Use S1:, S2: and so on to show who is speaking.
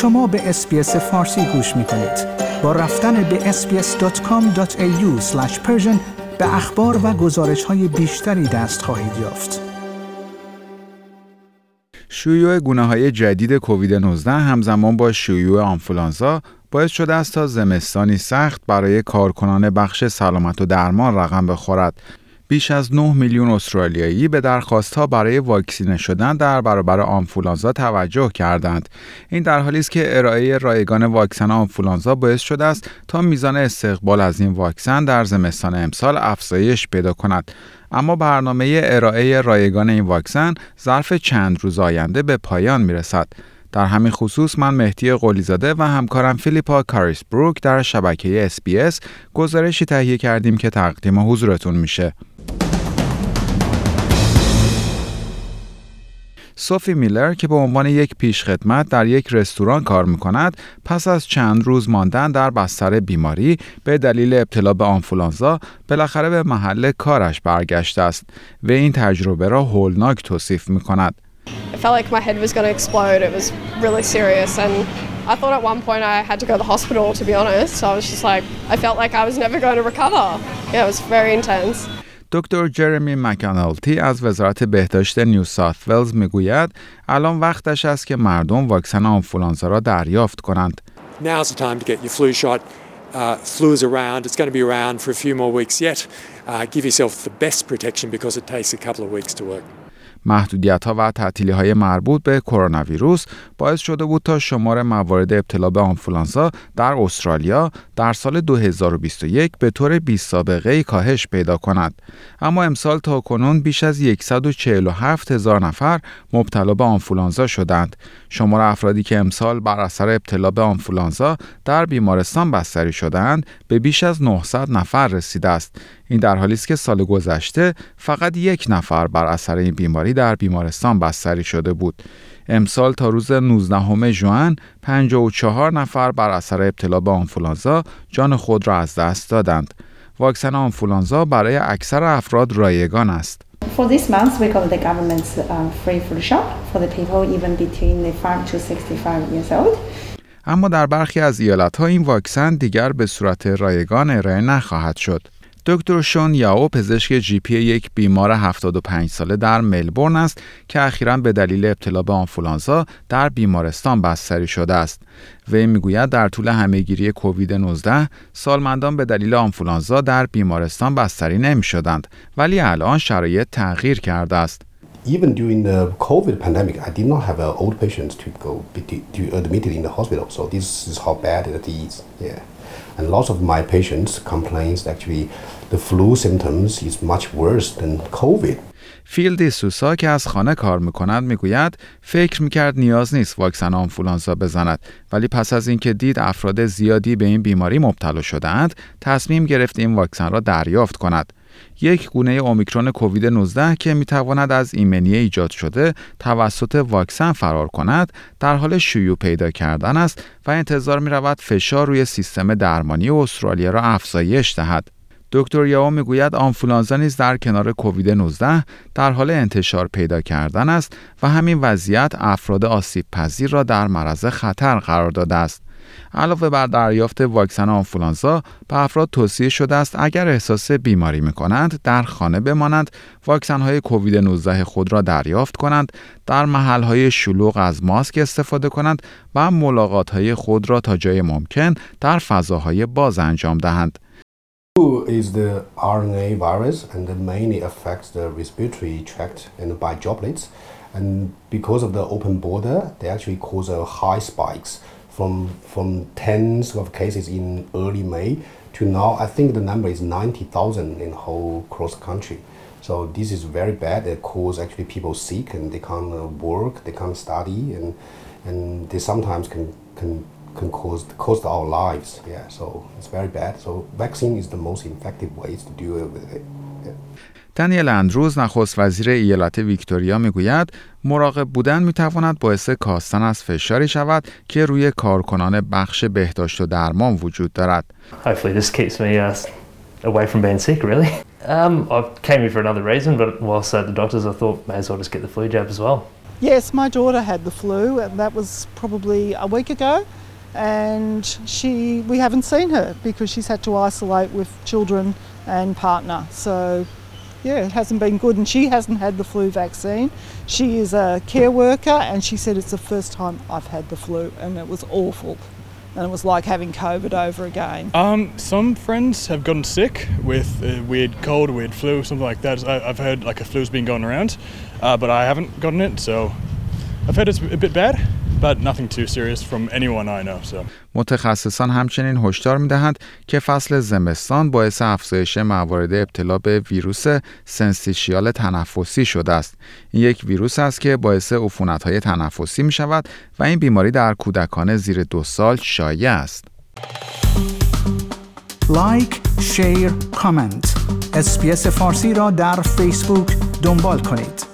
S1: شما به اسپیس فارسی گوش می کنید. با رفتن به sbs.com.au به اخبار و گزارش های بیشتری دست خواهید یافت.
S2: شیوع گونه های جدید کووید 19 همزمان با شیوع آنفولانزا باعث شده است تا زمستانی سخت برای کارکنان بخش سلامت و درمان رقم بخورد بیش از 9 میلیون استرالیایی به درخواستها برای واکسینه شدن در برابر آنفولانزا توجه کردند. این در حالی است که ارائه رایگان واکسن آنفولانزا باعث شده است تا میزان استقبال از این واکسن در زمستان امسال افزایش پیدا کند. اما برنامه ارائه رایگان این واکسن ظرف چند روز آینده به پایان می رسد. در همین خصوص من مهدی قلیزاده و همکارم فیلیپا کاریس بروک در شبکه SBS گزارشی تهیه کردیم که تقدیم حضورتون میشه. سوفی میلر که به عنوان یک پیشخدمت در یک رستوران کار می کند پس از چند روز ماندن در بستر بیماری به دلیل ابتلا به آنفولانزا بالاخره به محل کارش برگشته است و این تجربه را هولناک توصیف می کند.
S3: I felt like my head was going to explode. It was really serious and I thought at one point I had to go to the hospital to be honest. So I was just like I felt like I was never going to recover. Yeah, it was very intense.
S2: دکتر جرمی مکانالتی از وزارت بهداشت نیو ساوت ولز می‌گوید الان وقتش است که مردم واکسن آنفولانزا را دریافت کنند.
S4: Now's the time to get your flu shot. Uh, flu is around. It's going to be around for a few more weeks yet. Uh, give yourself the best protection because it takes a couple of weeks to work.
S2: محدودیت ها و تعطیلی های مربوط به کرونا ویروس باعث شده بود تا شمار موارد ابتلا به آنفولانزا در استرالیا در سال 2021 به طور بی سابقه کاهش پیدا کند. اما امسال تا کنون بیش از 147 هزار نفر مبتلا به آنفولانزا شدند. شمار افرادی که امسال بر اثر ابتلا به آنفولانزا در بیمارستان بستری شدند به بیش از 900 نفر رسیده است. این در حالی است که سال گذشته فقط یک نفر بر اثر این بیماری در بیمارستان بستری شده بود. امسال تا روز 19 ژوئن 54 نفر بر اثر ابتلا به آنفولانزا جان خود را از دست دادند. واکسن آنفولانزا برای اکثر افراد رایگان است.
S5: For this month, we got the government's uh, free flu shot for the people even between the 5 to 65 years old.
S2: اما در برخی از ایالت‌ها این واکسن دیگر به صورت رایگان ارائه نخواهد شد. دکتر شون یاو پزشک جی پی یک بیمار 75 ساله در ملبورن است که اخیرا به دلیل ابتلا به آنفولانزا در بیمارستان بستری شده است. وی می‌گوید در طول همهگیری کووید 19 سالمندان به دلیل آنفولانزا در بیمارستان بستری نمی شدند ولی الان شرایط تغییر کرده است.
S6: Even during the COVID pandemic, I did not have uh, old patients to go to admitted in the hospital. So this is how bad it is. Yeah. And lots of my patients complains actually the flu symptoms is much worse than COVID.
S2: فیلدی سوسا که از خانه کار میکند میگوید فکر میکرد نیاز نیست واکسن آنفولانزا بزند ولی پس از اینکه دید افراد زیادی به این بیماری مبتلا شدهاند تصمیم گرفت این واکسن را دریافت کند یک گونه اومیکرون کووید 19 که می‌تواند از ایمنی ایجاد شده توسط واکسن فرار کند در حال شیوع پیدا کردن است و انتظار می رود فشار روی سیستم درمانی استرالیا را افزایش دهد. دکتر یاو می‌گوید آنفولانزا نیز در کنار کووید 19 در حال انتشار پیدا کردن است و همین وضعیت افراد آسیب پذیر را در معرض خطر قرار داده است. علاوه بر دریافت واکسن آنفولانزا به افراد توصیه شده است اگر احساس بیماری می کنند در خانه بمانند واکسن های کووید 19 خود را دریافت کنند در محل های شلوغ از ماسک استفاده کنند و ملاقات های خود را تا جای ممکن در فضاهای باز انجام دهند
S6: is the RNA virus and it mainly affects the respiratory tract and by droplets and because of the open border they actually cause a high spikes from from tens of cases in early May to now. I think the number is 90,000 in whole cross country. So this is very bad. It cause actually people sick and they can't uh, work, they can't study, and and they sometimes can can can cause cost our lives. Yeah, so it's very bad. So vaccine is the most effective ways to deal with it.
S2: دانیل اندروز نخست وزیر ایالت ویکتوریا می‌گوید مراقب بودن می‌تواند باعث کاستن از فشاری شود که روی کارکنان بخش بهداشت و درمان وجود دارد.
S7: Hopefully this keeps me uh, away from being sick really. Um, I came here for another reason, but whilst at the doctors I thought may as well just get the flu jab as well.
S8: Yes, my daughter had the flu, and that was probably a week ago. And she, we haven't seen her because she's had to isolate with children and partner. So, yeah, it hasn't been good. And she hasn't had the flu vaccine. She is a care worker, and she said it's the first time I've had the flu, and it was awful. And it was like having COVID over again.
S9: Um, some friends have gotten sick with a weird cold, weird flu, something like that. I, I've heard like a flu's been going around, uh, but I haven't gotten it, so I've heard it's a bit bad, but nothing too serious from anyone I know. So.
S2: متخصصان همچنین هشدار می‌دهند که فصل زمستان باعث افزایش موارد ابتلا به ویروس سنسیشیال تنفسی شده است. این یک ویروس است که باعث عفونت‌های تنفسی می شود و این بیماری در کودکان زیر دو سال شایع است.
S1: لایک، share، کامنت. اسپیس فارسی را در فیسبوک دنبال کنید.